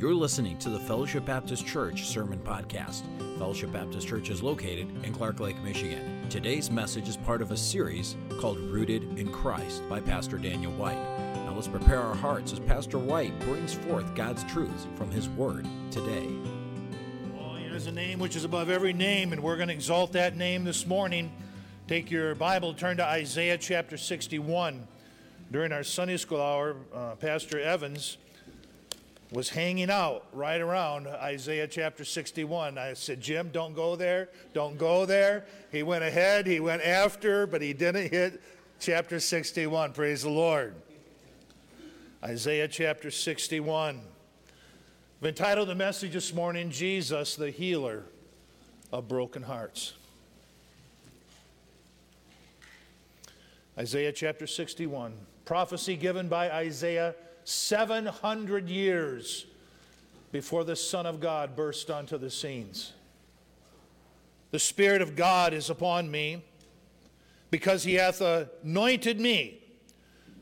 You're listening to the Fellowship Baptist Church Sermon Podcast. Fellowship Baptist Church is located in Clark Lake, Michigan. Today's message is part of a series called Rooted in Christ by Pastor Daniel White. Now let's prepare our hearts as Pastor White brings forth God's truths from his word today. Oh, there's a name which is above every name, and we're going to exalt that name this morning. Take your Bible, turn to Isaiah chapter 61. During our Sunday school hour, uh, Pastor Evans was hanging out right around Isaiah chapter 61. I said, Jim, don't go there. Don't go there. He went ahead, he went after, but he didn't hit chapter 61. Praise the Lord. Isaiah chapter 61. I've entitled the message this morning, Jesus, the healer of broken hearts. Isaiah chapter 61. Prophecy given by Isaiah 700 years before the Son of God burst onto the scenes. The Spirit of God is upon me because he hath anointed me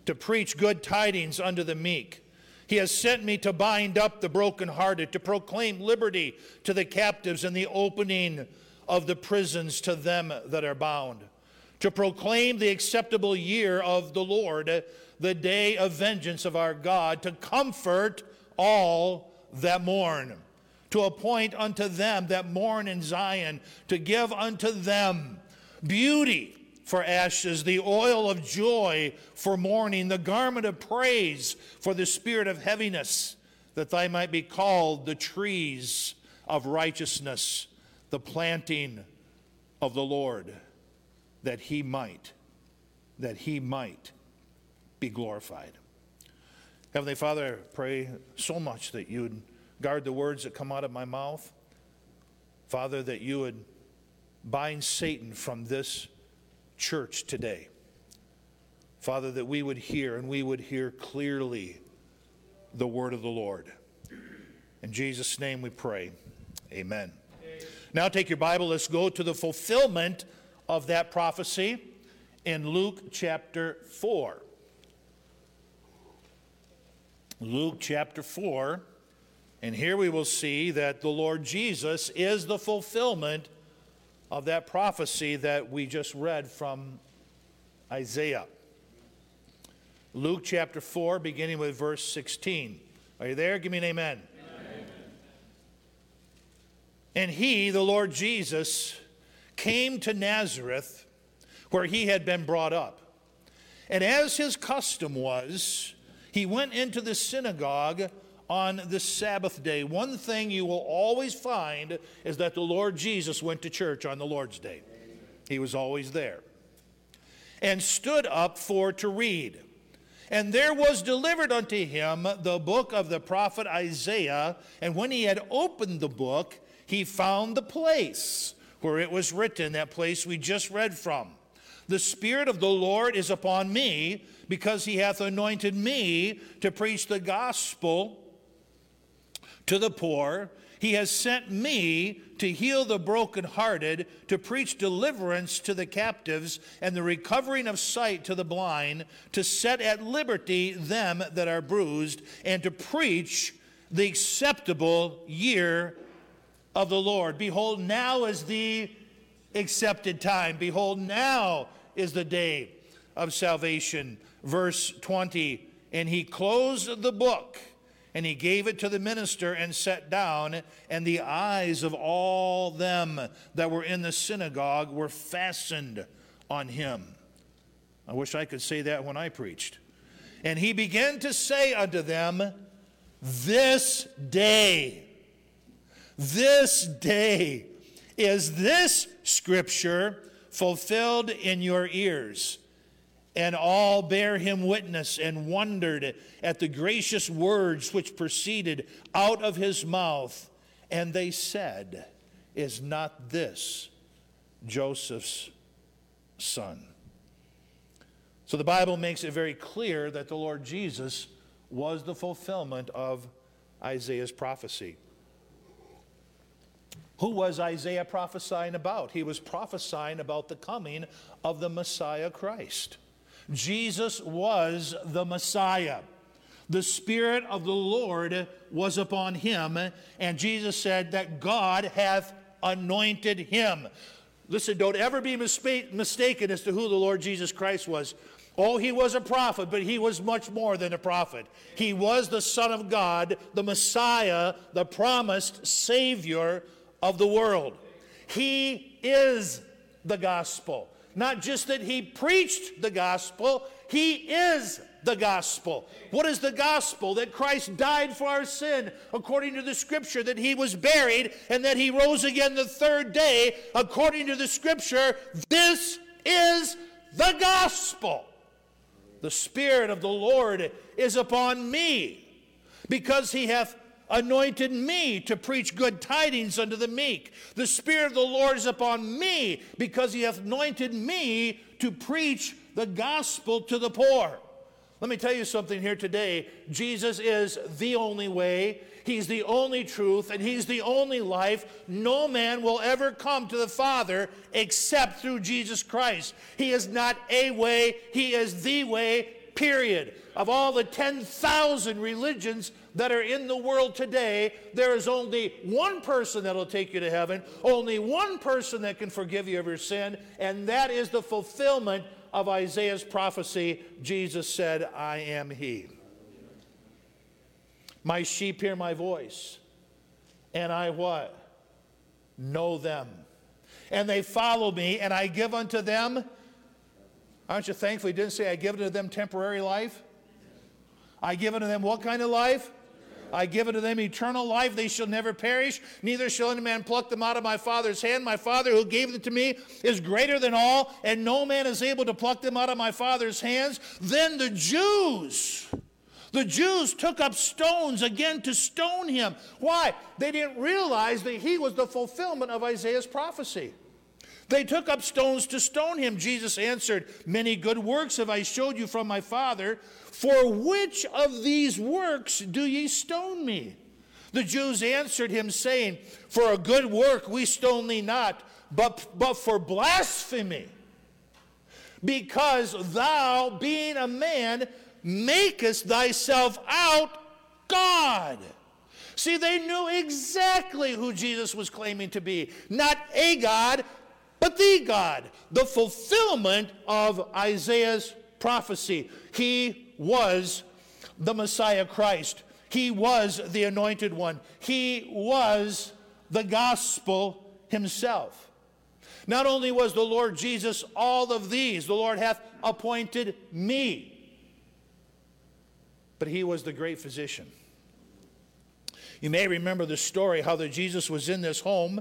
to preach good tidings unto the meek. He has sent me to bind up the brokenhearted, to proclaim liberty to the captives and the opening of the prisons to them that are bound, to proclaim the acceptable year of the Lord the day of vengeance of our God, to comfort all that mourn, to appoint unto them that mourn in Zion, to give unto them beauty for ashes, the oil of joy for mourning, the garment of praise for the spirit of heaviness, that they might be called the trees of righteousness, the planting of the Lord, that he might, that he might be glorified. Heavenly Father, I pray so much that you would guard the words that come out of my mouth. Father, that you would bind Satan from this church today. Father, that we would hear and we would hear clearly the word of the Lord. In Jesus' name we pray. Amen. Amen. Now take your Bible. Let's go to the fulfillment of that prophecy in Luke chapter 4. Luke chapter 4. And here we will see that the Lord Jesus is the fulfillment of that prophecy that we just read from Isaiah. Luke chapter 4, beginning with verse 16. Are you there? Give me an amen. amen. And he, the Lord Jesus, came to Nazareth where he had been brought up. And as his custom was, he went into the synagogue on the Sabbath day. One thing you will always find is that the Lord Jesus went to church on the Lord's day. He was always there. And stood up for to read. And there was delivered unto him the book of the prophet Isaiah. And when he had opened the book, he found the place where it was written, that place we just read from. The Spirit of the Lord is upon me, because he hath anointed me to preach the gospel to the poor. He has sent me to heal the brokenhearted, to preach deliverance to the captives, and the recovering of sight to the blind, to set at liberty them that are bruised, and to preach the acceptable year of the Lord. Behold, now is the accepted time. Behold, now is the day of salvation. Verse 20 And he closed the book and he gave it to the minister and sat down, and the eyes of all them that were in the synagogue were fastened on him. I wish I could say that when I preached. And he began to say unto them, This day, this day is this scripture fulfilled in your ears. And all bare him witness and wondered at the gracious words which proceeded out of his mouth. And they said, Is not this Joseph's son? So the Bible makes it very clear that the Lord Jesus was the fulfillment of Isaiah's prophecy. Who was Isaiah prophesying about? He was prophesying about the coming of the Messiah Christ. Jesus was the Messiah. the Spirit of the Lord was upon him, and Jesus said that God hath anointed him. Listen, don't ever be mistaken as to who the Lord Jesus Christ was. Oh, he was a prophet, but he was much more than a prophet. He was the Son of God, the Messiah, the promised Savior of the world. He is the gospel. Not just that he preached the gospel, he is the gospel. What is the gospel? That Christ died for our sin according to the scripture, that he was buried, and that he rose again the third day according to the scripture. This is the gospel. The Spirit of the Lord is upon me, because he hath anointed me to preach good tidings unto the meek. The Spirit of the Lord is upon me, because he hath anointed me to preach the gospel to the poor. Let me tell you something here today. Jesus is the only way, He's the only truth, and He's the only life. No man will ever come to the Father except through Jesus Christ. He is not a way, He is the way, period. Of all the 10,000 religions that are in the world today, there is only one person that will take you to heaven, only one person that can forgive you of your sin, and that is the fulfillment of Isaiah's prophecy, Jesus said, I am he. My sheep hear my voice, and I what? Know them. And they follow me, and I give unto them. Aren't you thankful he didn't say I give unto them temporary life? I give unto them what kind of life? I give unto them eternal life. They shall never perish, neither shall any man pluck them out of my Father's hand. My Father who gave them to me is greater than all, and no man is able to pluck them out of my Father's hands. Then the Jews, the Jews took up stones again to stone him. Why? They didn't realize that he was the fulfillment of Isaiah's prophecy. They took up stones to stone him. Jesus answered, Many good works have I showed you from my Father. For which of these works do ye stone me? The Jews answered him, saying, For a good work we stone thee not, but, but for blasphemy. Because thou, being a man, makest thyself out God. See, they knew exactly who Jesus was claiming to be. Not a God, but the God. The fulfillment of Isaiah's prophecy. He was the Messiah Christ. He was the anointed one. He was the gospel himself. Not only was the Lord Jesus all of these, the Lord hath appointed me, but he was the great physician. You may remember the story how that Jesus was in this home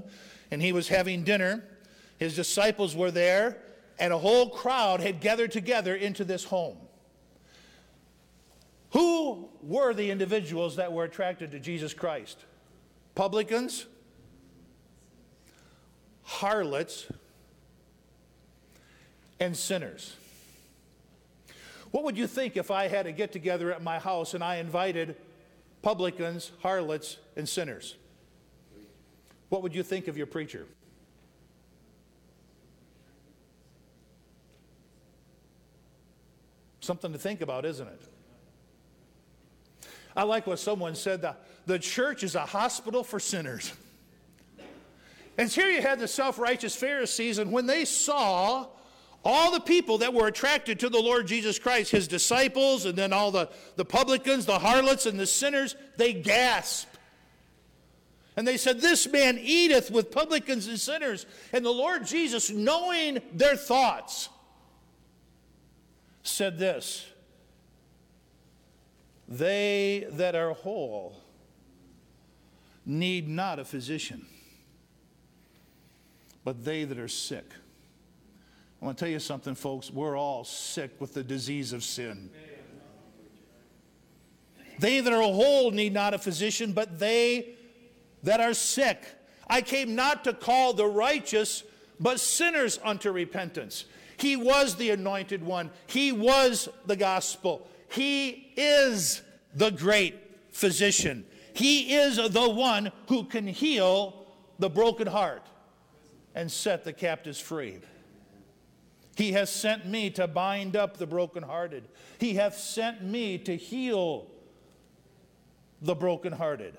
and he was having dinner. His disciples were there, and a whole crowd had gathered together into this home. Who were the individuals that were attracted to Jesus Christ? Publicans, harlots, and sinners. What would you think if I had a get together at my house and I invited publicans, harlots, and sinners? What would you think of your preacher? Something to think about, isn't it? I like what someone said the, the church is a hospital for sinners. And here you had the self righteous Pharisees, and when they saw all the people that were attracted to the Lord Jesus Christ, his disciples, and then all the, the publicans, the harlots, and the sinners, they gasped. And they said, This man eateth with publicans and sinners. And the Lord Jesus, knowing their thoughts, said this they that are whole need not a physician, but they that are sick. I want to tell you something, folks. We're all sick with the disease of sin. They that are whole need not a physician, but they that are sick. I came not to call the righteous, but sinners unto repentance. He was the anointed one, He was the gospel. He is the great physician. He is the one who can heal the broken heart and set the captives free. He has sent me to bind up the brokenhearted. He hath sent me to heal the brokenhearted.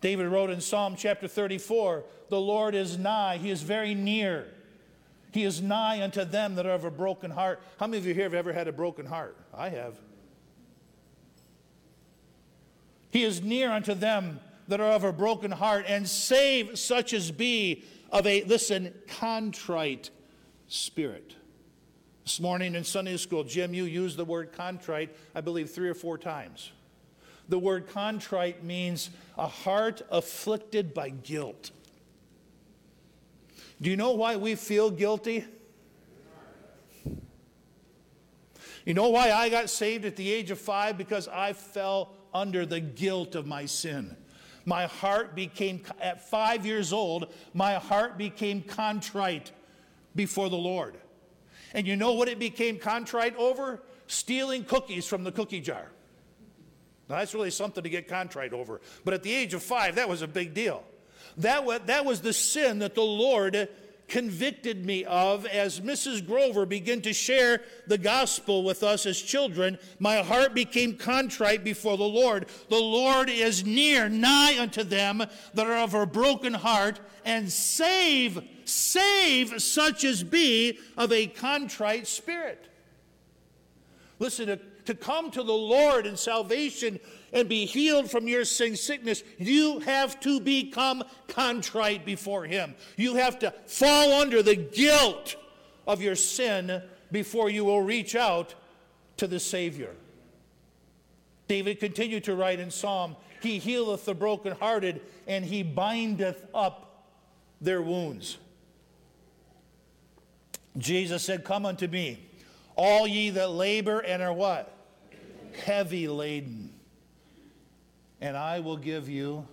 David wrote in Psalm chapter 34 The Lord is nigh, He is very near. He is nigh unto them that are of a broken heart. How many of you here have ever had a broken heart? I have. He is near unto them that are of a broken heart and save such as be of a, listen, contrite spirit. This morning in Sunday school, Jim, you used the word contrite, I believe, three or four times. The word contrite means a heart afflicted by guilt. Do you know why we feel guilty? You know why I got saved at the age of five? Because I fell under the guilt of my sin. My heart became, at five years old, my heart became contrite before the Lord. And you know what it became contrite over? Stealing cookies from the cookie jar. Now, that's really something to get contrite over. But at the age of five, that was a big deal. That was, that was the sin that the Lord convicted me of as Mrs. Grover began to share the gospel with us as children. My heart became contrite before the Lord. The Lord is near, nigh unto them that are of a broken heart, and save, save such as be of a contrite spirit. Listen, to, to come to the Lord in salvation and be healed from your sin sickness, you have to become contrite before Him. You have to fall under the guilt of your sin before you will reach out to the Savior. David continued to write in Psalm, He healeth the brokenhearted, and He bindeth up their wounds. Jesus said, Come unto me, all ye that labor and are what? Heavy laden and I will give you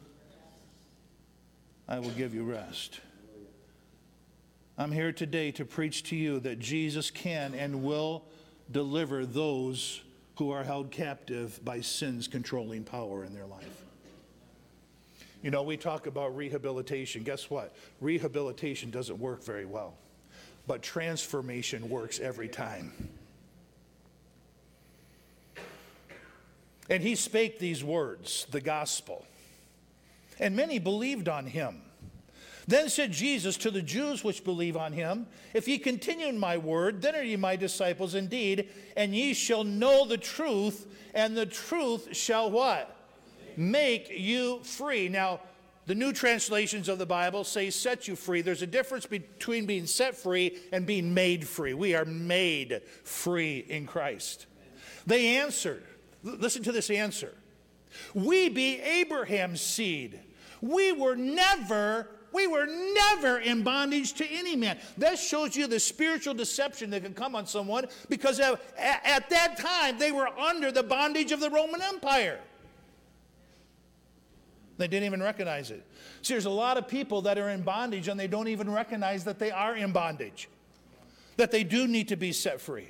I will give you rest. I'm here today to preach to you that Jesus can and will deliver those who are held captive by sin's controlling power in their life. You know, we talk about rehabilitation. Guess what? Rehabilitation doesn't work very well, but transformation works every time. And he spake these words, the gospel. And many believed on him. Then said Jesus to the Jews which believe on him, If ye continue in my word, then are ye my disciples indeed, and ye shall know the truth, and the truth shall what? Make you free. Now, the new translations of the Bible say set you free. There's a difference between being set free and being made free. We are made free in Christ. They answered, Listen to this answer. We be Abraham's seed. We were never we were never in bondage to any man. That shows you the spiritual deception that can come on someone because at, at, that time they were under the bondage of the Roman Empire. They didn't even recognize it. See, there's a lot of people that are in bondage and they don't even recognize that they are in bondage, that they do need to be set free.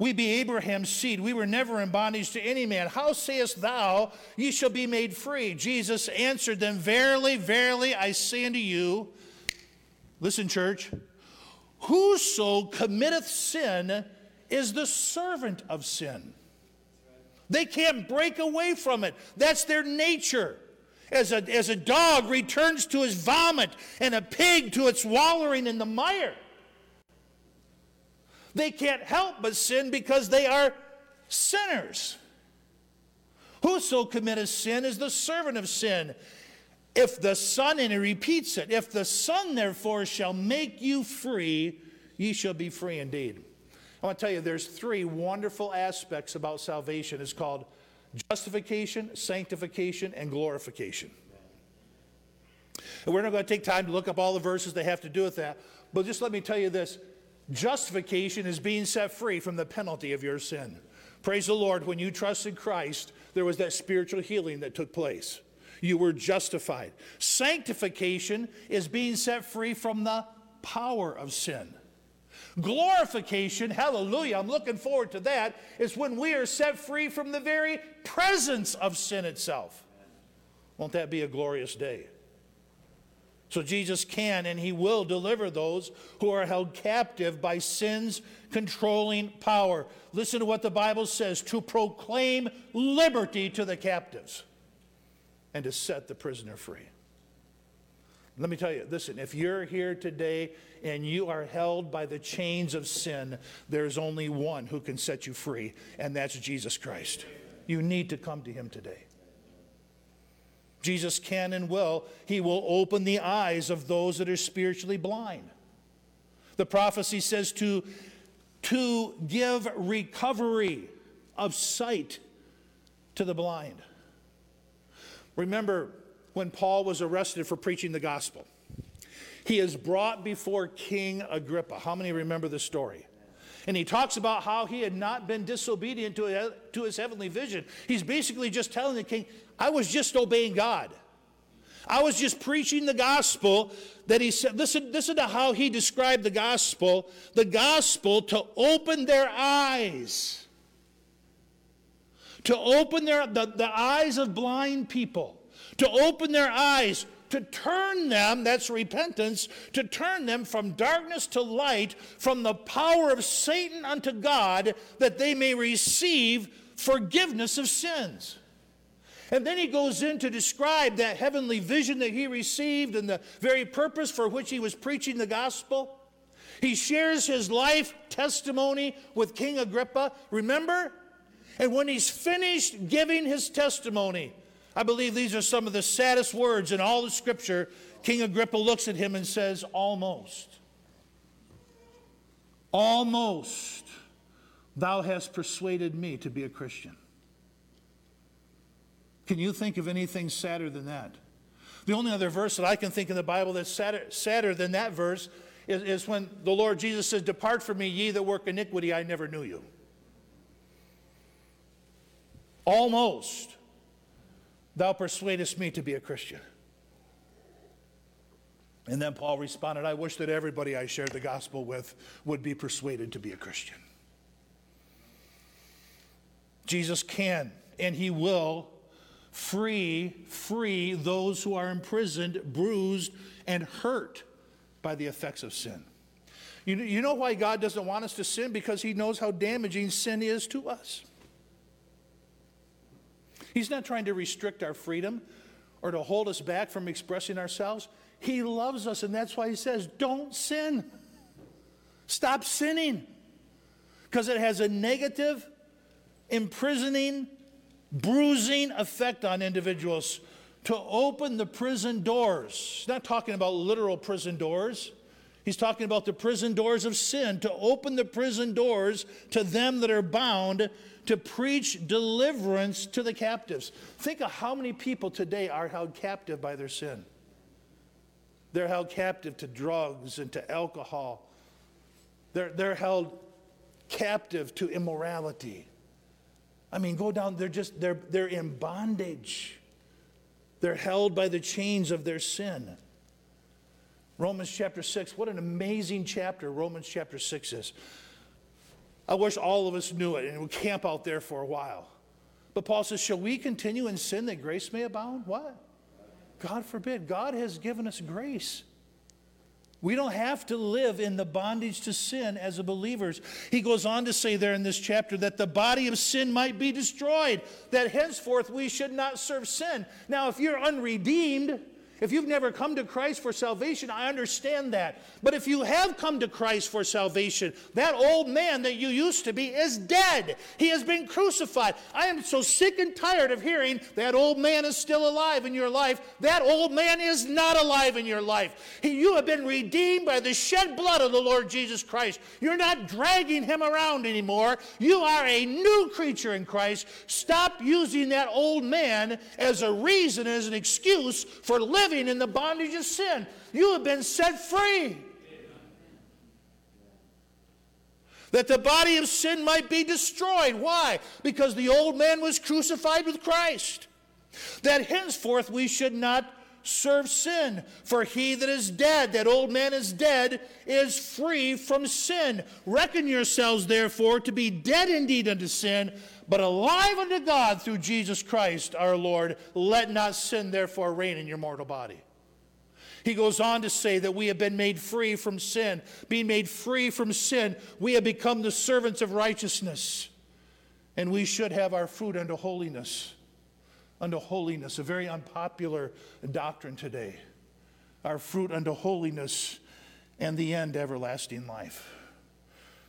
We be Abraham's seed. We were never in bondage to any man. How sayest thou, ye shall be made free? Jesus answered them, Verily, verily, I say unto you, listen, church, whoso committeth sin is the servant of sin. They can't break away from it. That's their nature. As a, as a dog returns to his vomit and a pig to its wallowing in the mire. They can't help but sin because they are sinners. Whoso committeth sin is the servant of sin. If the Son, and he repeats it, if the Son therefore shall make you free, ye shall be free indeed. I want to tell you there's three wonderful aspects about salvation. It's called justification, sanctification, and glorification. And we're not going to take time to look up all the verses that have to do with that, but just let me tell you this Justification is being set free from the penalty of your sin. Praise the Lord, when you trusted Christ, there was that spiritual healing that took place. You were justified. Sanctification is being set free from the power of sin. Glorification, hallelujah, I'm looking forward to that, is when we are set free from the very presence of sin itself. Won't that be a glorious day? So Jesus can and he will deliver those who are held captive by sin's controlling power. Listen to what the Bible says to proclaim liberty to the captives and to set the prisoner free. Let me tell you, listen, if you're here today and you are held by the chains of sin, there's only one who can set you free, and that's Jesus Christ. You need to come to him today. Jesus can and will. He will open the eyes of those that are spiritually blind. The prophecy says to, to give recovery of sight to the blind. Remember when Paul was arrested for preaching the gospel. He is brought before King Agrippa. How many remember the story? And he talks about how he had not been disobedient to, uh, to his heavenly vision. He's basically just telling the king, I was just obeying God. I was just preaching the gospel that he said. Listen, listen to how he described the gospel the gospel to open their eyes, to open their, the, the eyes of blind people, to open their eyes to turn them, that's repentance, to turn them from darkness to light, from the power of Satan unto God, that they may receive forgiveness of sins. And then he goes in to describe that heavenly vision that he received and the very purpose for which he was preaching the gospel. He shares his life testimony with King Agrippa. Remember? And when he's finished giving his testimony, I believe these are some of the saddest words in all the scripture. King Agrippa looks at him and says, Almost. Almost thou hast persuaded me to be a Christian. Can you think of anything sadder than that? The only other verse that I can think in the Bible that's sadder, sadder than that verse is, is when the Lord Jesus says, Depart from me, ye that work iniquity, I never knew you. Almost thou persuadest me to be a Christian. And then Paul responded, I wish that everybody I shared the gospel with would be persuaded to be a Christian. Jesus can and he will free free those who are imprisoned, bruised and hurt by the effects of sin. You, you know why God doesn't want us to sin? Because he knows how damaging sin is to us. He's not trying to restrict our freedom or to hold us back from expressing ourselves. He loves us, and that's why He says, Don't sin. Stop sinning. Because it has a negative, imprisoning, bruising effect on individuals to open the prison doors. He's not talking about literal prison doors. He's talking about the prison doors of sin, to open the prison doors to them that are bound to preach deliverance to the captives. Think of how many people today are held captive by their sin. They're held captive to drugs and to alcohol. They're, they're held captive to immorality. I mean, go down, they're just, they're, they're in bondage. They're held by the chains of their sin. Romans chapter 6, what an amazing chapter Romans chapter 6 is. I wish all of us knew it and would camp out there for a while. But Paul says, Shall we continue in sin that grace may abound? What? God forbid. God has given us grace. We don't have to live in the bondage to sin as believers. He goes on to say there in this chapter that the body of sin might be destroyed, that henceforth we should not serve sin. Now, if you're unredeemed, if you've never come to Christ for salvation, I understand that. But if you have come to Christ for salvation, that old man that you used to be is dead. He has been crucified. I am so sick and tired of hearing that old man is still alive in your life. That old man is not alive in your life. He, you have been redeemed by the shed blood of the Lord Jesus Christ. You're not dragging him around anymore. You are a new creature in Christ. Stop using that old man as a reason, as an excuse for living living in the bondage of sin. You have been set free. That the body of sin might be destroyed. Why? Because the old man was crucified with Christ. That henceforth we should not serve sin. For he that is dead, that old man is dead, is free from sin. Reckon yourselves therefore to be dead indeed unto sin, but alive unto God through Jesus Christ our Lord. Let not sin therefore reign in your mortal body. He goes on to say that we have been made free from sin. Being made free from sin, we have become the servants of righteousness. And we should have our fruit unto holiness. Unto holiness, a very unpopular doctrine today. Our fruit unto holiness and the end, everlasting life.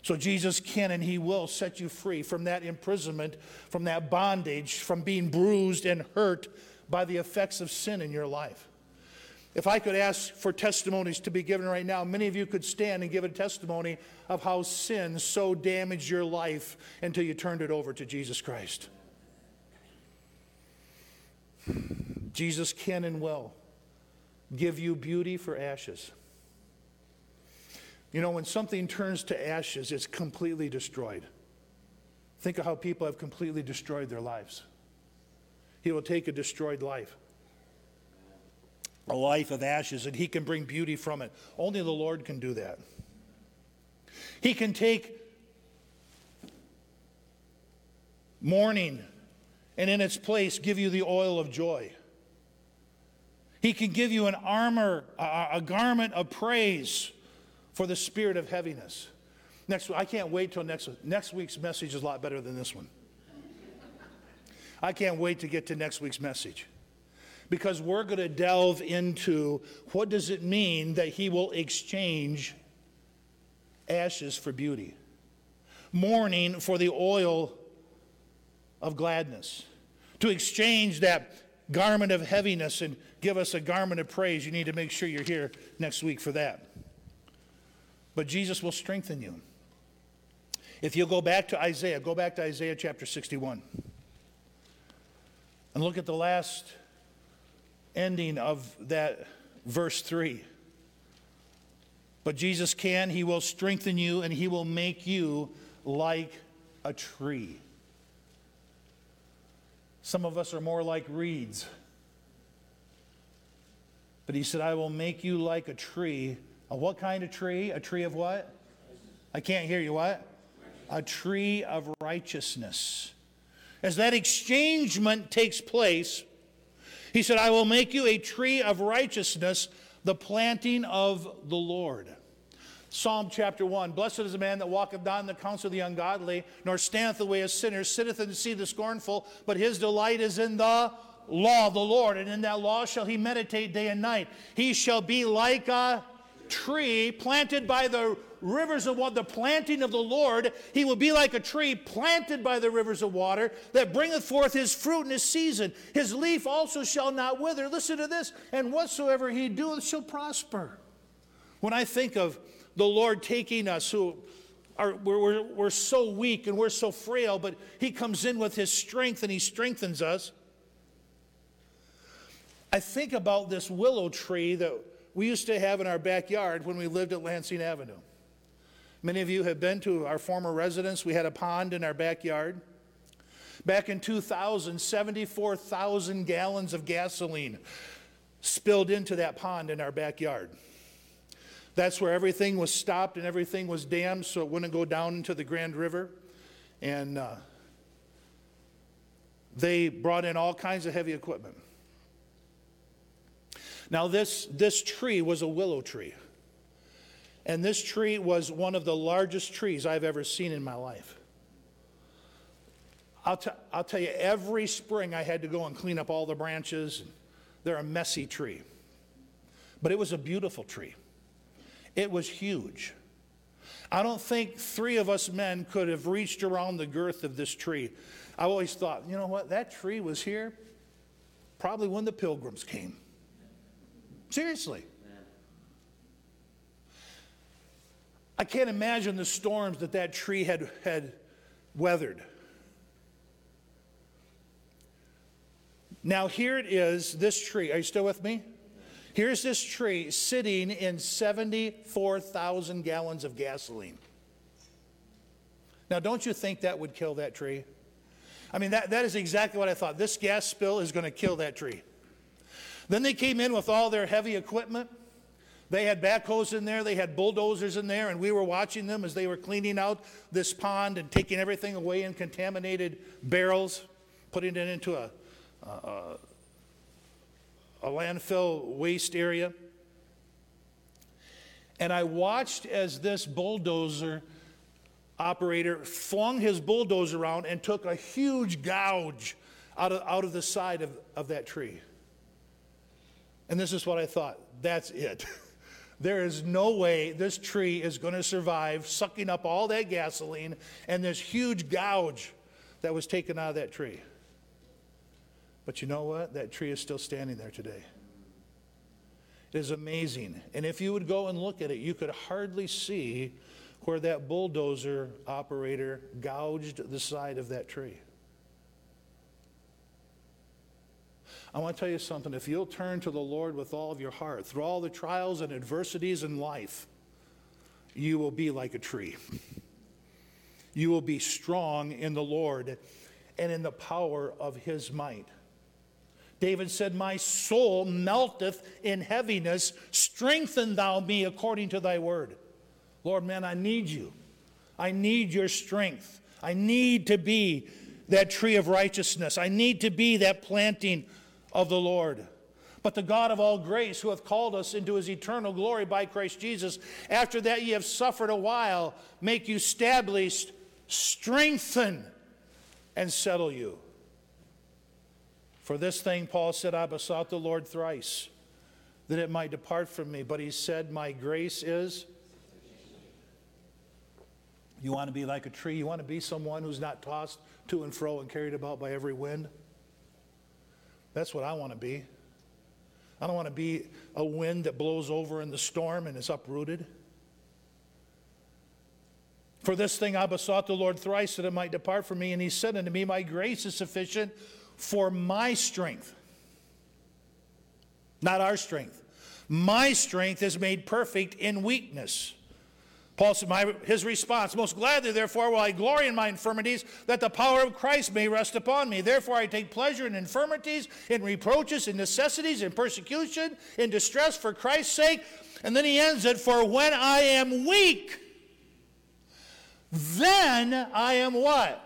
So Jesus can and he will set you free from that imprisonment, from that bondage, from being bruised and hurt by the effects of sin in your life. If I could ask for testimonies to be given right now, many of you could stand and give a testimony of how sin so damaged your life until you turned it over to Jesus Christ. Jesus can and will give you beauty for ashes. You know, when something turns to ashes, it's completely destroyed. Think of how people have completely destroyed their lives. He will take a destroyed life, a life of ashes, and He can bring beauty from it. Only the Lord can do that. He can take mourning and in its place give you the oil of joy. He can give you an armor, a, a garment of praise for the spirit of heaviness. Next, I can't wait till next next week's message is a lot better than this one. I can't wait to get to next week's message because we're going to delve into what does it mean that he will exchange ashes for beauty, mourning for the oil of gladness, to exchange that garment of heaviness and give us a garment of praise. You need to make sure you're here next week for that. But Jesus will strengthen you. If you go back to Isaiah, go back to Isaiah chapter 61. And look at the last ending of that verse 3. But Jesus can, He will strengthen you, and He will make you like a tree. Some of us are more like reeds. But He said, I will make you like a tree a what kind of tree? A tree of what? I can't hear you. What? A tree of righteousness. As that exchangement takes place, he said, I will make you a tree of righteousness, the planting of the Lord. Psalm chapter 1 Blessed is the man that walketh not in the counsel of the ungodly, nor standeth the way of sinners, sitteth in the seat of the scornful, but his delight is in the law of the Lord, and in that law shall he meditate day and night. He shall be like a tree planted by the rivers of water, the planting of the Lord, he will be like a tree planted by the rivers of water that bringeth forth his fruit in his season. His leaf also shall not wither. Listen to this, and whatsoever he doeth shall prosper. When I think of the Lord taking us who are, we're, we're, we're so weak and we're so frail, but he comes in with his strength and he strengthens us. I think about this willow tree that we used to have in our backyard when we lived at Lansing Avenue. Many of you have been to our former residence. We had a pond in our backyard. Back in 2000, 74,000 gallons of gasoline spilled into that pond in our backyard. That's where everything was stopped and everything was dammed so it wouldn't go down into the Grand River. And uh, they brought in all kinds of heavy equipment. Now, this, this tree was a willow tree. And this tree was one of the largest trees I've ever seen in my life. I'll, t- I'll tell you, every spring I had to go and clean up all the branches. They're a messy tree. But it was a beautiful tree. It was huge. I don't think three of us men could have reached around the girth of this tree. I always thought, you know what, that tree was here probably when the pilgrims came. Seriously. I can't imagine the storms that that tree had, had weathered. Now, here it is, this tree. Are you still with me? Here's this tree sitting in 74,000 gallons of gasoline. Now, don't you think that would kill that tree? I mean, that, that is exactly what I thought. This gas spill is going to kill that tree. Then they came in with all their heavy equipment. They had backhoes in there, they had bulldozers in there, and we were watching them as they were cleaning out this pond and taking everything away in contaminated barrels, putting it into a, a, a landfill waste area. And I watched as this bulldozer operator flung his bulldozer around and took a huge gouge out of, out of the side of, of that tree. And this is what I thought that's it. there is no way this tree is going to survive sucking up all that gasoline and this huge gouge that was taken out of that tree. But you know what? That tree is still standing there today. It is amazing. And if you would go and look at it, you could hardly see where that bulldozer operator gouged the side of that tree. I want to tell you something. If you'll turn to the Lord with all of your heart, through all the trials and adversities in life, you will be like a tree. You will be strong in the Lord and in the power of his might. David said, My soul melteth in heaviness. Strengthen thou me according to thy word. Lord, man, I need you. I need your strength. I need to be that tree of righteousness. I need to be that planting of the Lord. But the God of all grace, who hath called us into his eternal glory by Christ Jesus, after that ye have suffered a while, make you established, strengthen, and settle you. For this thing, Paul said, I besought the Lord thrice that it might depart from me. But he said, My grace is. You want to be like a tree? You want to be someone who's not tossed to and fro and carried about by every wind? That's what I want to be. I don't want to be a wind that blows over in the storm and is uprooted. For this thing I besought the Lord thrice that it might depart from me, and he said unto me, My grace is sufficient for my strength, not our strength. My strength is made perfect in weakness. Paul said, my, his response, Most gladly, therefore, will I glory in my infirmities, that the power of Christ may rest upon me. Therefore, I take pleasure in infirmities, in reproaches, in necessities, in persecution, in distress for Christ's sake. And then he ends it, For when I am weak, then I am what?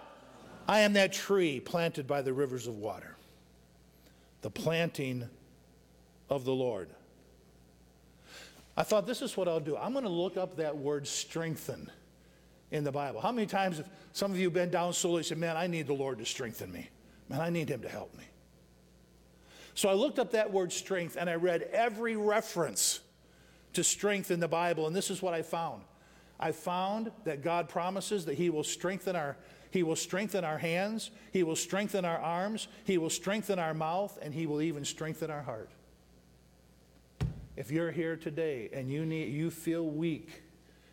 I am that tree planted by the rivers of water. The planting of the Lord. I thought, this is what I'll do. I'm going to look up that word strengthen in the Bible. How many times have some of you been down slowly and said, Man, I need the Lord to strengthen me? Man, I need Him to help me. So I looked up that word strength and I read every reference to strength in the Bible, and this is what I found. I found that God promises that He will strengthen our He will strengthen our hands, He will strengthen our arms, He will strengthen our mouth, and He will even strengthen our heart. If you're here today and you, need, you feel weak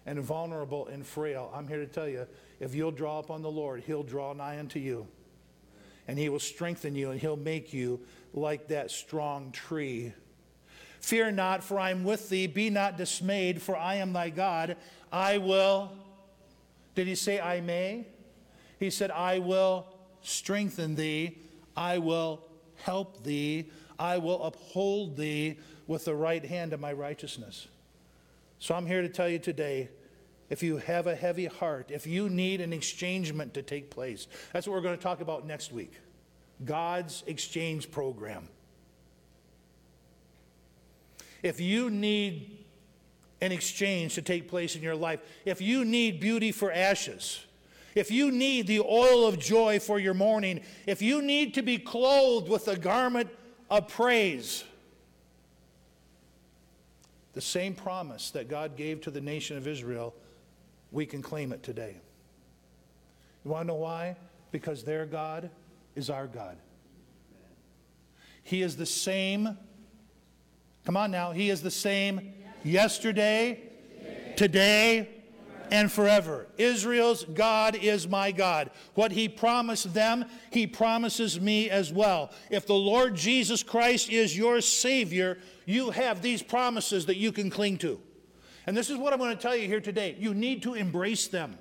and vulnerable and frail, I'm here to tell you if you'll draw upon the Lord, He'll draw nigh unto you. And He will strengthen you and He'll make you like that strong tree. Fear not, for I am with thee. Be not dismayed, for I am thy God. I will. Did He say, I may? He said, I will strengthen thee. I will help thee. I will uphold thee with the right hand of my righteousness. So I'm here to tell you today if you have a heavy heart, if you need an exchangement to take place, that's what we're going to talk about next week God's exchange program. If you need an exchange to take place in your life, if you need beauty for ashes, if you need the oil of joy for your mourning, if you need to be clothed with the garment of praise, the same promise that God gave to the nation of Israel, we can claim it today. You want to know why? Because their God is our God. He is the same. Come on now. He is the same yesterday, today, and forever. Israel's God is my God. What he promised them, he promises me as well. If the Lord Jesus Christ is your Savior, you have these promises that you can cling to. And this is what I'm going to tell you here today. You need to embrace them.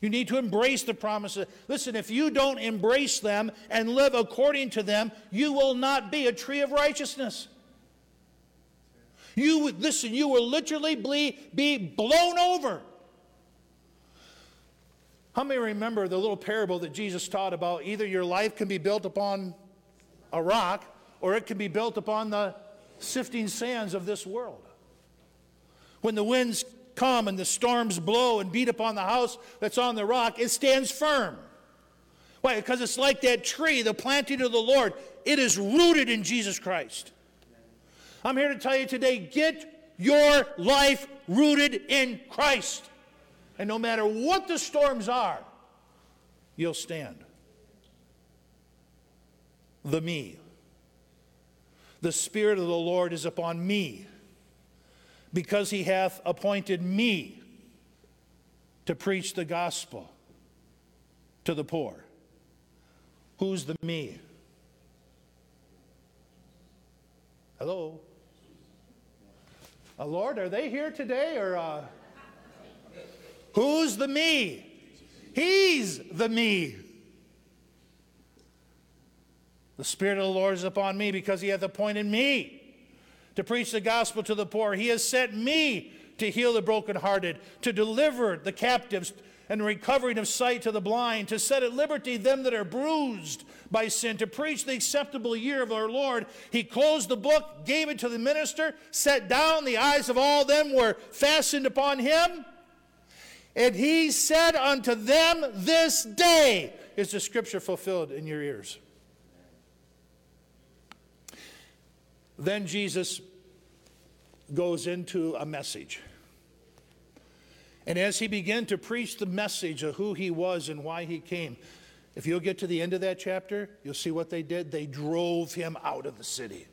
You need to embrace the promises. Listen, if you don't embrace them and live according to them, you will not be a tree of righteousness. You would, listen, you will literally be, be blown over. How many remember the little parable that Jesus taught about either your life can be built upon a rock or it can be built upon the sifting sands of this world? When the winds come and the storms blow and beat upon the house that's on the rock, it stands firm. Why? Because it's like that tree, the planting of the Lord. It is rooted in Jesus Christ. I'm here to tell you today get your life rooted in Christ. And no matter what the storms are, you'll stand. The me. The Spirit of the Lord is upon me, because he hath appointed me to preach the gospel to the poor. Who's the me? Hello? Uh, Lord, are they here today or uh, who's the me? He's the me. The Spirit of the Lord is upon me because he hath appointed me to preach the gospel to the poor. He has sent me to heal the brokenhearted, to deliver the captives and recovering of sight to the blind, to set at liberty them that are bruised by sin, to preach the acceptable year of our Lord. He closed the book, gave it to the minister, set down, the eyes of all them were fastened upon him. And he said unto them, This day is the scripture fulfilled in your ears. Then Jesus goes into a message. And as he began to preach the message of who he was and why he came, if you'll get to the end of that chapter, you'll see what they did. They drove him out of the city.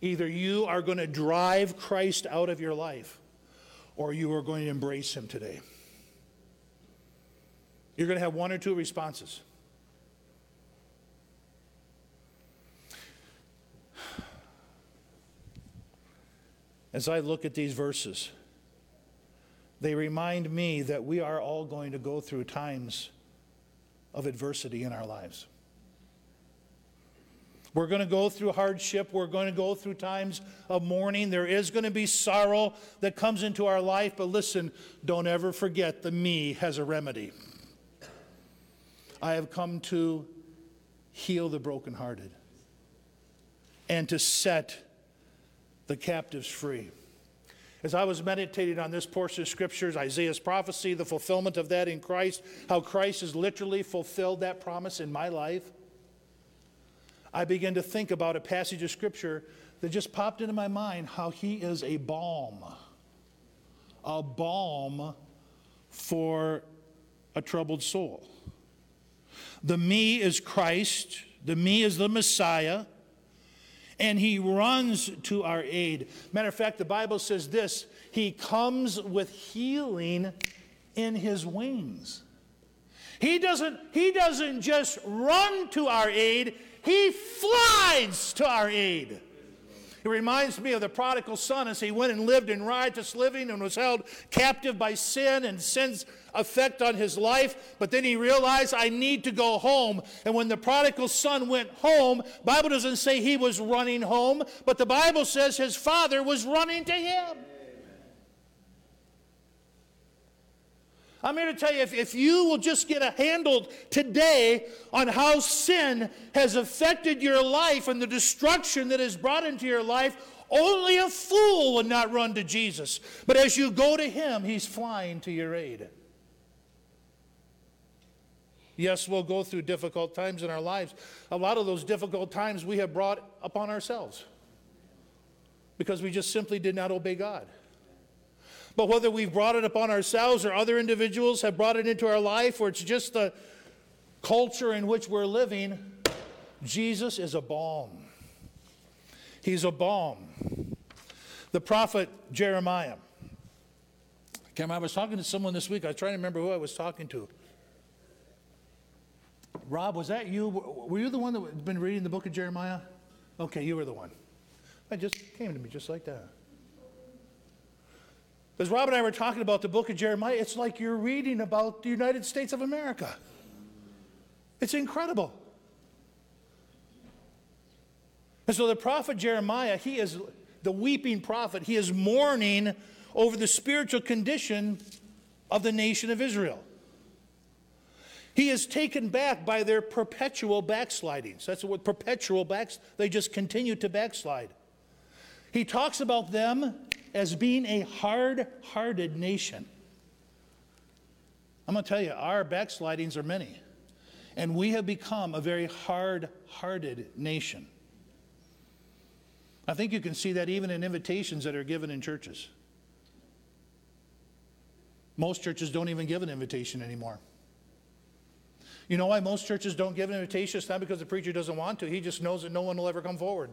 Either you are going to drive Christ out of your life, or you are going to embrace him today. You're going to have one or two responses. As I look at these verses, they remind me that we are all going to go through times of adversity in our lives. We're going to go through hardship. We're going to go through times of mourning. There is going to be sorrow that comes into our life. But listen, don't ever forget the me has a remedy. I have come to heal the brokenhearted and to set the captives free. As I was meditating on this portion of scriptures, Isaiah's prophecy, the fulfillment of that in Christ, how Christ has literally fulfilled that promise in my life, I began to think about a passage of scripture that just popped into my mind how he is a balm, a balm for a troubled soul. The me is Christ, the me is the Messiah and he runs to our aid. Matter of fact, the Bible says this He comes with healing in his wings. He doesn't, he doesn't just run to our aid, he flies to our aid. Reminds me of the prodigal son as he went and lived in riotous living and was held captive by sin and sin's effect on his life. But then he realized, I need to go home. And when the prodigal son went home, Bible doesn't say he was running home, but the Bible says his father was running to him. I'm here to tell you if, if you will just get a handle today on how sin has affected your life and the destruction that is brought into your life, only a fool would not run to Jesus. But as you go to him, he's flying to your aid. Yes, we'll go through difficult times in our lives. A lot of those difficult times we have brought upon ourselves because we just simply did not obey God. But whether we've brought it upon ourselves or other individuals have brought it into our life or it's just the culture in which we're living, Jesus is a balm. He's a balm. The prophet Jeremiah. I was talking to someone this week. I was trying to remember who I was talking to. Rob, was that you? Were you the one that had been reading the book of Jeremiah? Okay, you were the one. It just came to me just like that. As Rob and I were talking about the book of Jeremiah, it's like you're reading about the United States of America. It's incredible. And so the prophet Jeremiah, he is the weeping prophet. He is mourning over the spiritual condition of the nation of Israel. He is taken back by their perpetual backslidings. That's what perpetual backs, they just continue to backslide. He talks about them as being a hard hearted nation. I'm going to tell you, our backslidings are many. And we have become a very hard hearted nation. I think you can see that even in invitations that are given in churches. Most churches don't even give an invitation anymore. You know why most churches don't give an invitation? It's not because the preacher doesn't want to, he just knows that no one will ever come forward.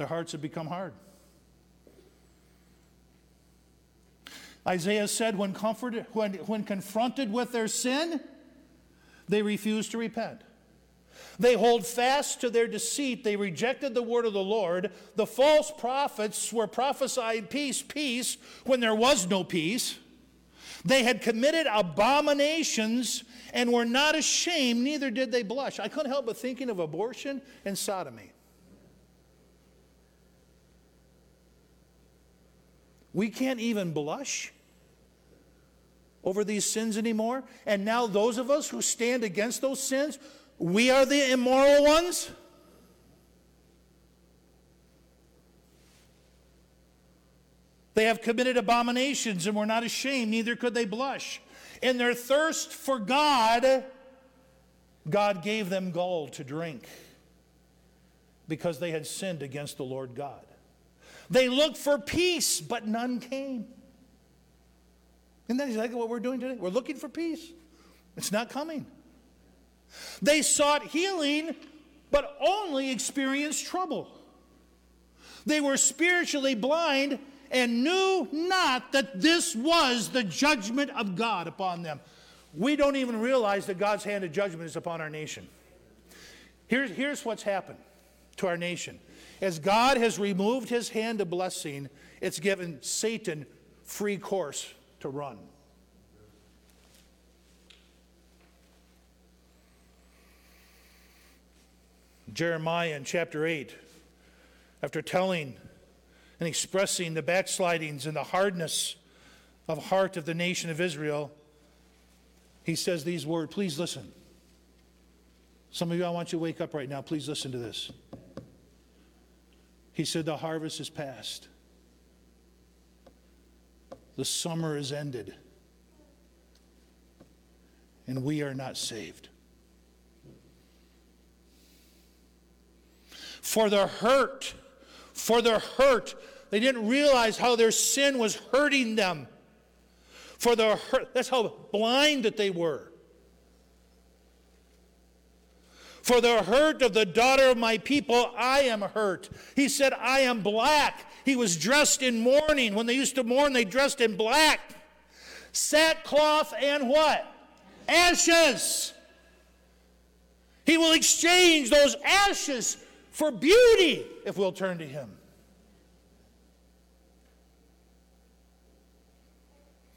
Their hearts have become hard. Isaiah said, when, comforted, when, when confronted with their sin, they refuse to repent. They hold fast to their deceit. They rejected the word of the Lord. The false prophets were prophesying peace, peace, when there was no peace. They had committed abominations and were not ashamed, neither did they blush. I couldn't help but thinking of abortion and sodomy. We can't even blush over these sins anymore. And now, those of us who stand against those sins, we are the immoral ones? They have committed abominations and were not ashamed, neither could they blush. In their thirst for God, God gave them gall to drink because they had sinned against the Lord God. They looked for peace, but none came. Isn't that exactly what we're doing today? We're looking for peace. It's not coming. They sought healing, but only experienced trouble. They were spiritually blind and knew not that this was the judgment of God upon them. We don't even realize that God's hand of judgment is upon our nation. Here's, here's what's happened to our nation. As God has removed his hand of blessing, it's given Satan free course to run. Jeremiah in chapter 8, after telling and expressing the backslidings and the hardness of heart of the nation of Israel, he says these words. Please listen. Some of you, I want you to wake up right now. Please listen to this. He said, The harvest is past, the summer is ended, and we are not saved. for their hurt. For their hurt. They didn't realize how their sin was hurting them. For their hurt. That's how blind that they were. For the hurt of the daughter of my people, I am hurt. He said, I am black. He was dressed in mourning. When they used to mourn, they dressed in black. Sackcloth and what? Ashes. He will exchange those ashes for beauty if we'll turn to Him.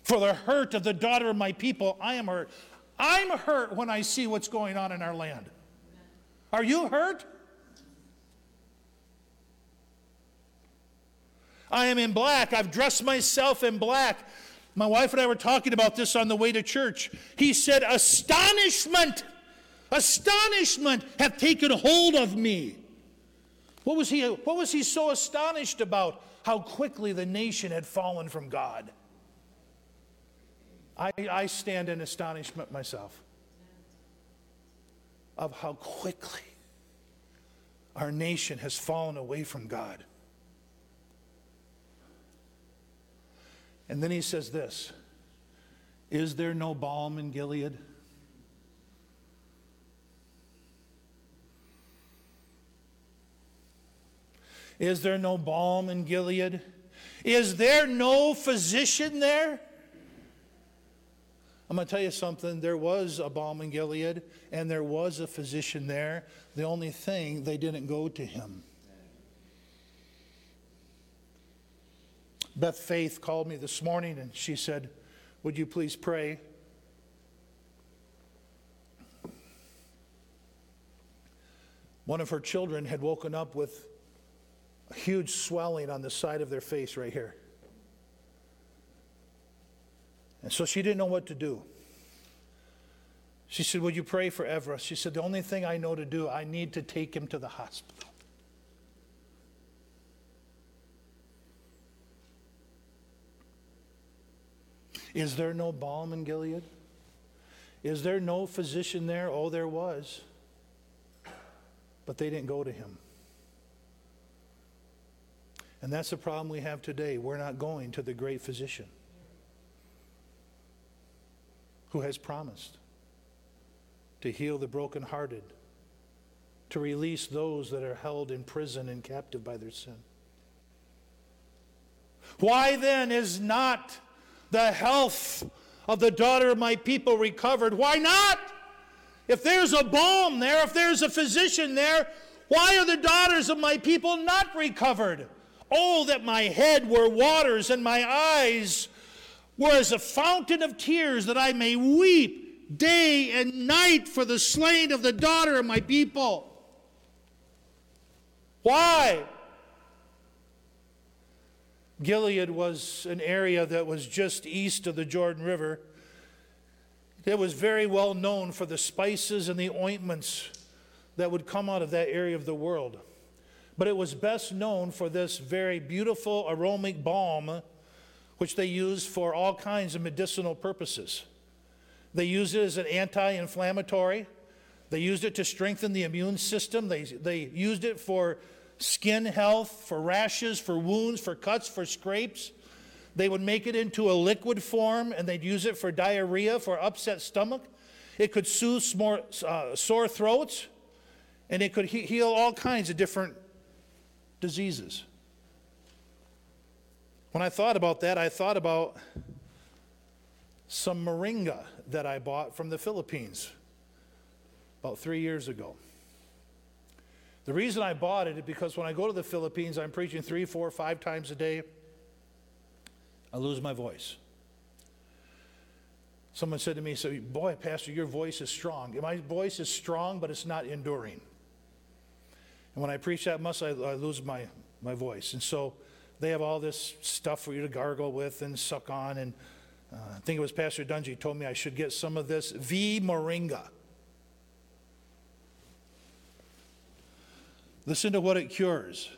For the hurt of the daughter of my people, I am hurt. I'm hurt when I see what's going on in our land. Are you hurt? I am in black. I've dressed myself in black. My wife and I were talking about this on the way to church. He said, Astonishment, astonishment have taken hold of me. What was, he, what was he so astonished about? How quickly the nation had fallen from God. I, I stand in astonishment myself of how quickly our nation has fallen away from God. And then he says this Is there no balm in Gilead? Is there no balm in Gilead? Is there no physician there? I'm going to tell you something. There was a balm in Gilead, and there was a physician there. The only thing, they didn't go to him. Beth Faith called me this morning and she said, Would you please pray? One of her children had woken up with a huge swelling on the side of their face right here. And so she didn't know what to do. She said, Would you pray for Everest? She said, The only thing I know to do, I need to take him to the hospital. Is there no balm in Gilead? Is there no physician there? Oh, there was. But they didn't go to him. And that's the problem we have today. We're not going to the great physician who has promised to heal the brokenhearted, to release those that are held in prison and captive by their sin. Why then is not the health of the daughter of my people recovered? Why not? If there's a balm there, if there's a physician there, why are the daughters of my people not recovered? Oh, that my head were waters and my eyes were as a fountain of tears, that I may weep day and night for the slain of the daughter of my people. Why? Gilead was an area that was just east of the Jordan River. It was very well known for the spices and the ointments that would come out of that area of the world. But it was best known for this very beautiful aromatic balm, which they used for all kinds of medicinal purposes. They used it as an anti inflammatory, they used it to strengthen the immune system, they, they used it for skin health, for rashes, for wounds, for cuts, for scrapes. They would make it into a liquid form and they'd use it for diarrhea, for upset stomach. It could soothe more, uh, sore throats and it could he- heal all kinds of different diseases. When I thought about that, I thought about some moringa that I bought from the Philippines about three years ago. The reason I bought it is because when I go to the Philippines, I'm preaching three, four, five times a day. I lose my voice. Someone said to me, so, Boy, Pastor, your voice is strong. My voice is strong, but it's not enduring. And when I preach that much, I, I lose my, my voice. And so they have all this stuff for you to gargle with and suck on. And uh, I think it was Pastor Dungy told me I should get some of this V Moringa. Listen to what it cures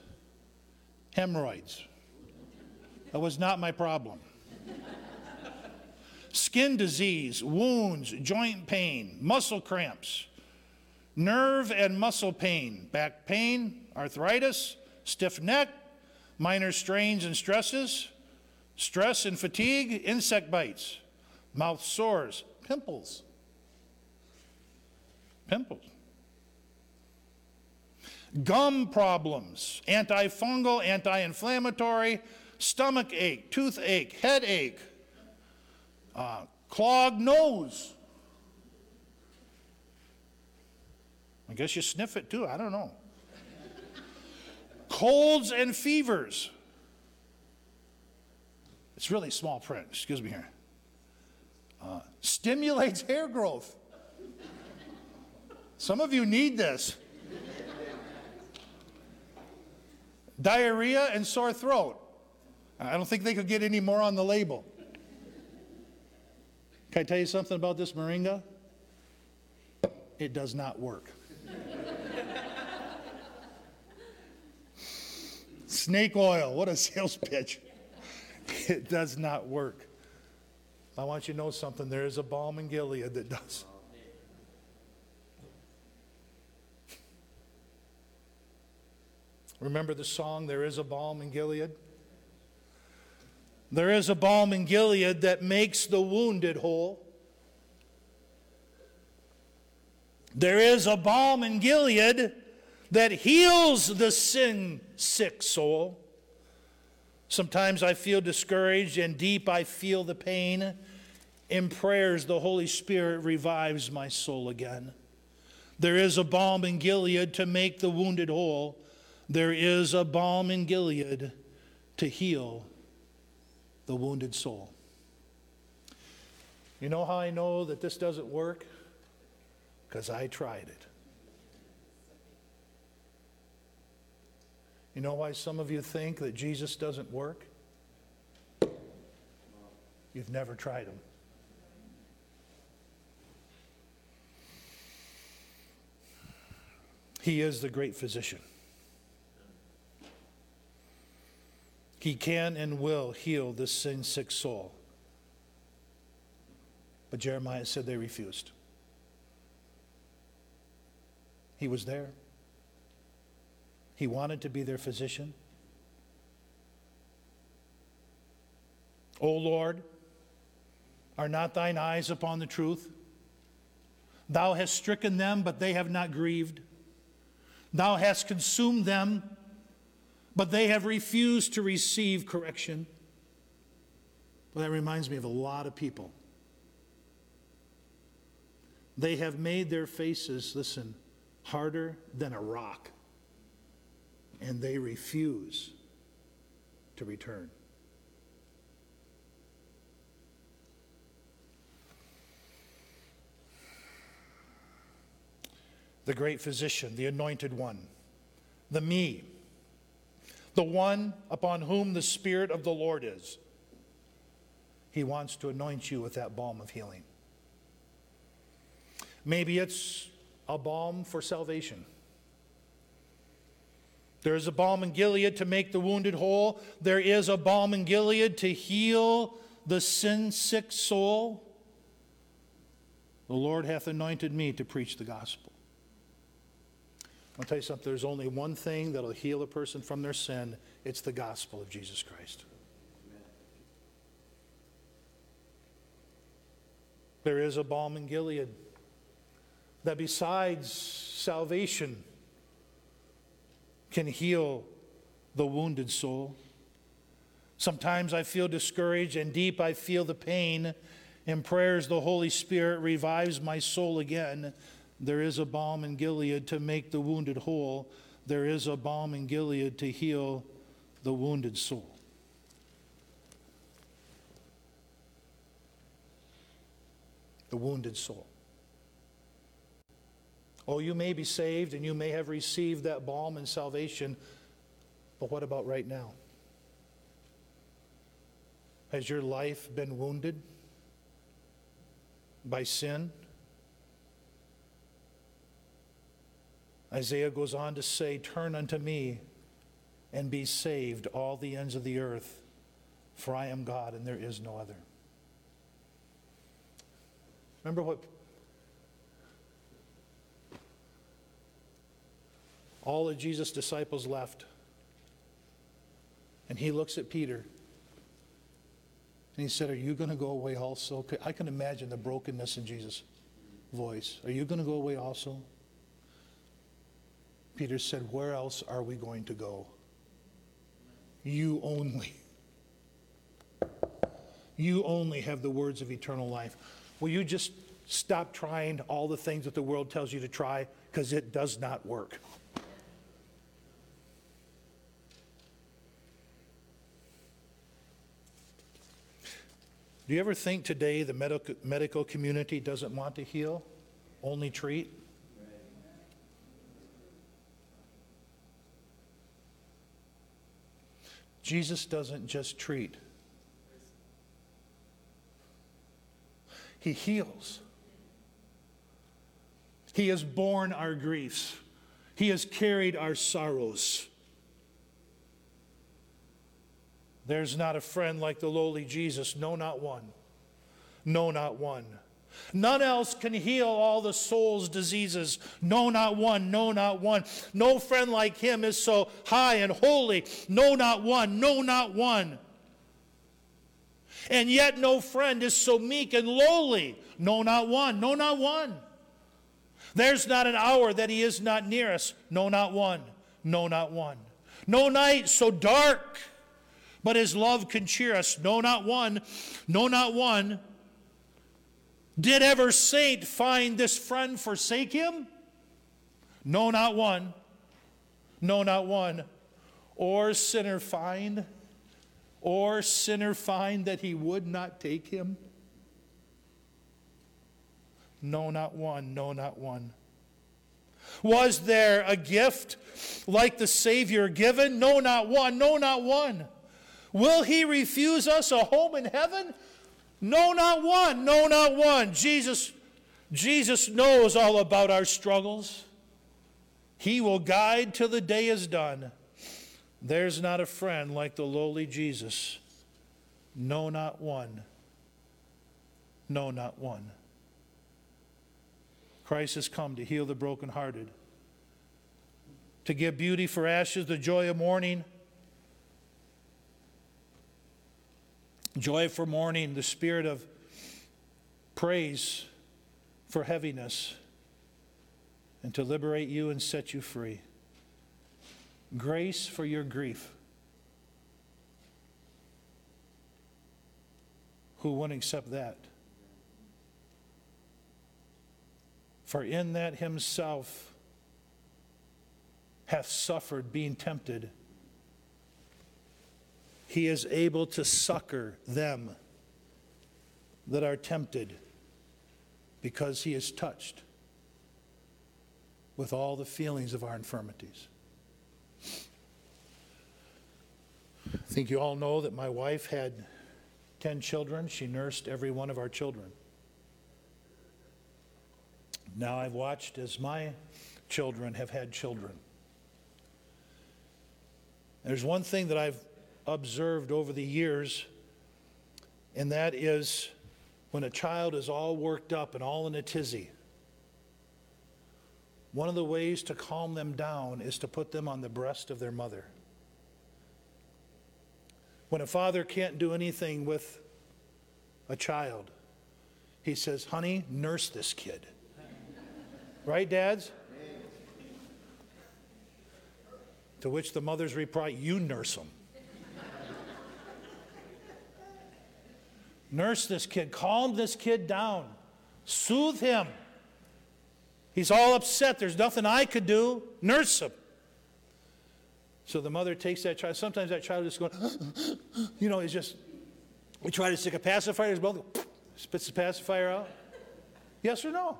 hemorrhoids. That was not my problem. Skin disease, wounds, joint pain, muscle cramps, nerve and muscle pain, back pain, arthritis, stiff neck, minor strains and stresses, stress and fatigue, insect bites, mouth sores, pimples. Pimples gum problems, antifungal, anti inflammatory, stomach ache, toothache, headache, uh, clogged nose. I guess you sniff it too, I don't know. Colds and fevers. It's really small print, excuse me here. Uh, stimulates hair growth. Some of you need this. diarrhea, and sore throat. I don't think they could get any more on the label. Can I tell you something about this moringa? It does not work. Snake oil, what a sales pitch. It does not work. I want you to know something. There is a balm in Gilead that does. Remember the song, There is a Balm in Gilead? There is a balm in Gilead that makes the wounded whole. There is a balm in Gilead that heals the sin sick soul. Sometimes I feel discouraged and deep I feel the pain. In prayers, the Holy Spirit revives my soul again. There is a balm in Gilead to make the wounded whole. There is a balm in Gilead to heal the wounded soul. You know how I know that this doesn't work? Because I tried it. You know why some of you think that Jesus doesn't work? You've never tried him. He is the great physician. He can and will heal this sin sick soul. But Jeremiah said they refused. He was there. He wanted to be their physician. O Lord, are not thine eyes upon the truth? Thou hast stricken them, but they have not grieved. Thou hast consumed them, but they have refused to receive correction. Well, that reminds me of a lot of people. They have made their faces, listen, harder than a rock, and they refuse to return. The great physician, the anointed one, the me the one upon whom the Spirit of the Lord is. He wants to anoint you with that balm of healing. Maybe it's a balm for salvation. There is a balm in Gilead to make the wounded whole. There is a balm in Gilead to heal the sin sick soul. The Lord hath anointed me to preach the gospel. I'll tell you something, there's only one thing that'll heal a person from their sin it's the gospel of Jesus Christ. There is a balm in Gilead that, besides salvation, can heal the wounded soul. Sometimes I feel discouraged, and deep I feel the pain. In prayers, the Holy Spirit revives my soul again there is a balm in Gilead to make the wounded whole. There is a balm in Gilead to heal the wounded soul. The wounded soul. Oh, you may be saved and you may have received that balm and salvation, but what about right now? Has your life been wounded by sin? Isaiah goes on to say, Turn unto me and be saved, all the ends of the earth, for I am God and there is no other. Remember what all of Jesus' disciples left. And he looks at Peter and he said, Are you going to go away also? I can imagine the brokenness in Jesus' voice. Are you going to go away also? Peter said, Where else are we going to go? You only. You only have the words of eternal life. Will you just stop trying all the things that the world tells you to try because it does not work? Do you ever think today the medical, medical community doesn't want to heal, only treat? Jesus doesn't just treat, He heals. He has borne our griefs, He has carried our sorrows. There's not a friend like the lowly Jesus, no, not one. No, not one. None else can heal all the soul's diseases. No, not one. No, not one. No friend like him is so high and holy. No, not one. No, not one. And yet, no friend is so meek and lowly. No, not one. No, not one. There's not an hour that he is not near us. No, not one. No, not one. No night so dark, but his love can cheer us. No, not one. No, not one. Did ever saint find this friend forsake him? No, not one. No, not one. Or sinner find, or sinner find that he would not take him? No, not one. No, not one. Was there a gift like the Savior given? No, not one. No, not one. Will he refuse us a home in heaven? No, not one. No, not one. Jesus, Jesus knows all about our struggles. He will guide till the day is done. There's not a friend like the lowly Jesus. No, not one. No, not one. Christ has come to heal the brokenhearted, to give beauty for ashes, the joy of mourning. Joy for mourning, the spirit of praise for heaviness, and to liberate you and set you free. Grace for your grief. Who wouldn't accept that? For in that himself hath suffered being tempted, he is able to succor them that are tempted because he is touched with all the feelings of our infirmities. I think you all know that my wife had 10 children. She nursed every one of our children. Now I've watched as my children have had children. There's one thing that I've observed over the years, and that is when a child is all worked up and all in a tizzy. One of the ways to calm them down is to put them on the breast of their mother. When a father can't do anything with a child, he says, Honey, nurse this kid. Right, dads? To which the mothers reply, You nurse him. Nurse this kid, calm this kid down, soothe him. He's all upset. There's nothing I could do. Nurse him. So the mother takes that child. Sometimes that child is just going, you know, he's just, we try to stick a pacifier in his mouth, spits the pacifier out. Yes or no?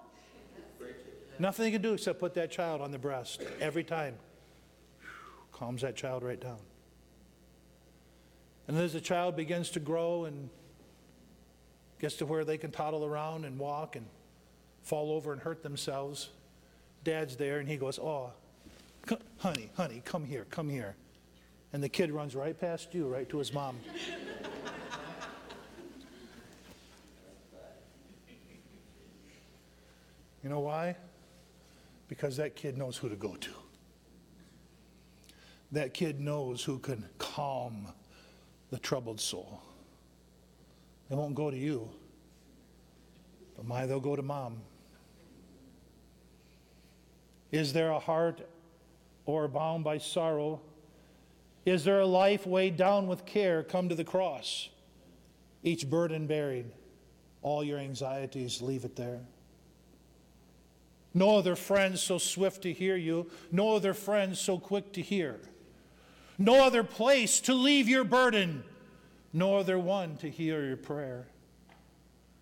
Nothing you can do except put that child on the breast every time. Calms that child right down. And then as the child begins to grow and gets to where they can toddle around and walk and fall over and hurt themselves, dad's there and he goes, Oh, honey, honey, come here, come here. And the kid runs right past you, right to his mom. you know why? Because that kid knows who to go to. That kid knows who can calm the troubled soul. They won't go to you, but my, they'll go to mom. Is there a heart or bound by sorrow? Is there a life weighed down with care? Come to the cross. Each burden buried, all your anxieties, leave it there. No other friend so swift to hear you, no other friend so quick to hear. No other place to leave your burden, no other one to hear your prayer.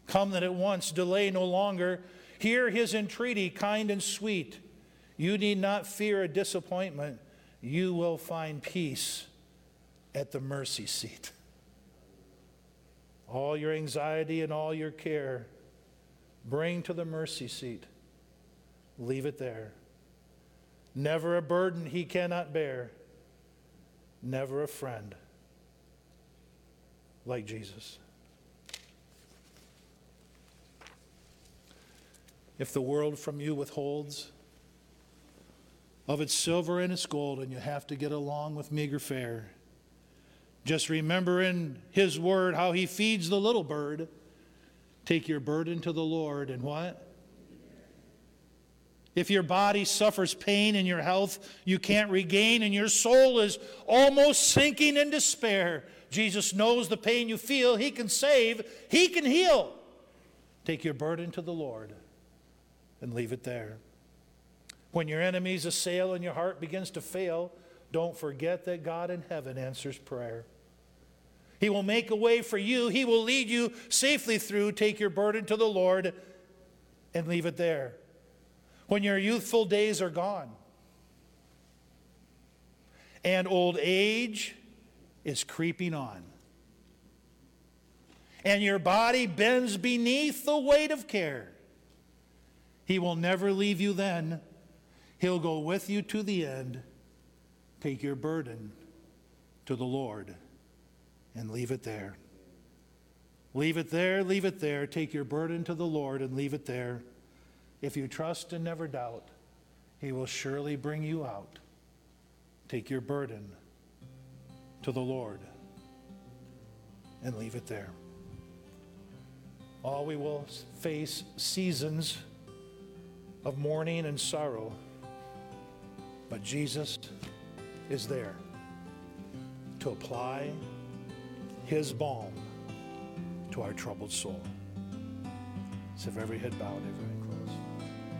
Come that at once, delay no longer. Hear his entreaty, kind and sweet. You need not fear a disappointment. You will find peace at the mercy seat. All your anxiety and all your care, bring to the mercy seat. Leave it there. Never a burden he cannot bear, never a friend like Jesus. If the world from you withholds of its silver and its gold, and you have to get along with meager fare, just remember in His Word how He feeds the little bird. Take your burden to the Lord, and what? If your body suffers pain and your health you can't regain and your soul is almost sinking in despair, Jesus knows the pain you feel. He can save, He can heal. Take your burden to the Lord and leave it there. When your enemies assail and your heart begins to fail, don't forget that God in heaven answers prayer. He will make a way for you, He will lead you safely through. Take your burden to the Lord and leave it there when your youthful days are gone. And old age is creeping on. And your body bends beneath the weight of care. He will never leave you then. He'll go with you to the end. Take your burden to the Lord and leave it there. Leave it there, leave it there. Take your burden to the Lord and leave it there. If you trust and never doubt, He will surely bring you out. Take your burden to the Lord and leave it there. All we will face seasons of mourning and sorrow, but Jesus is there to apply his balm to our troubled soul. So, every head bowed, every.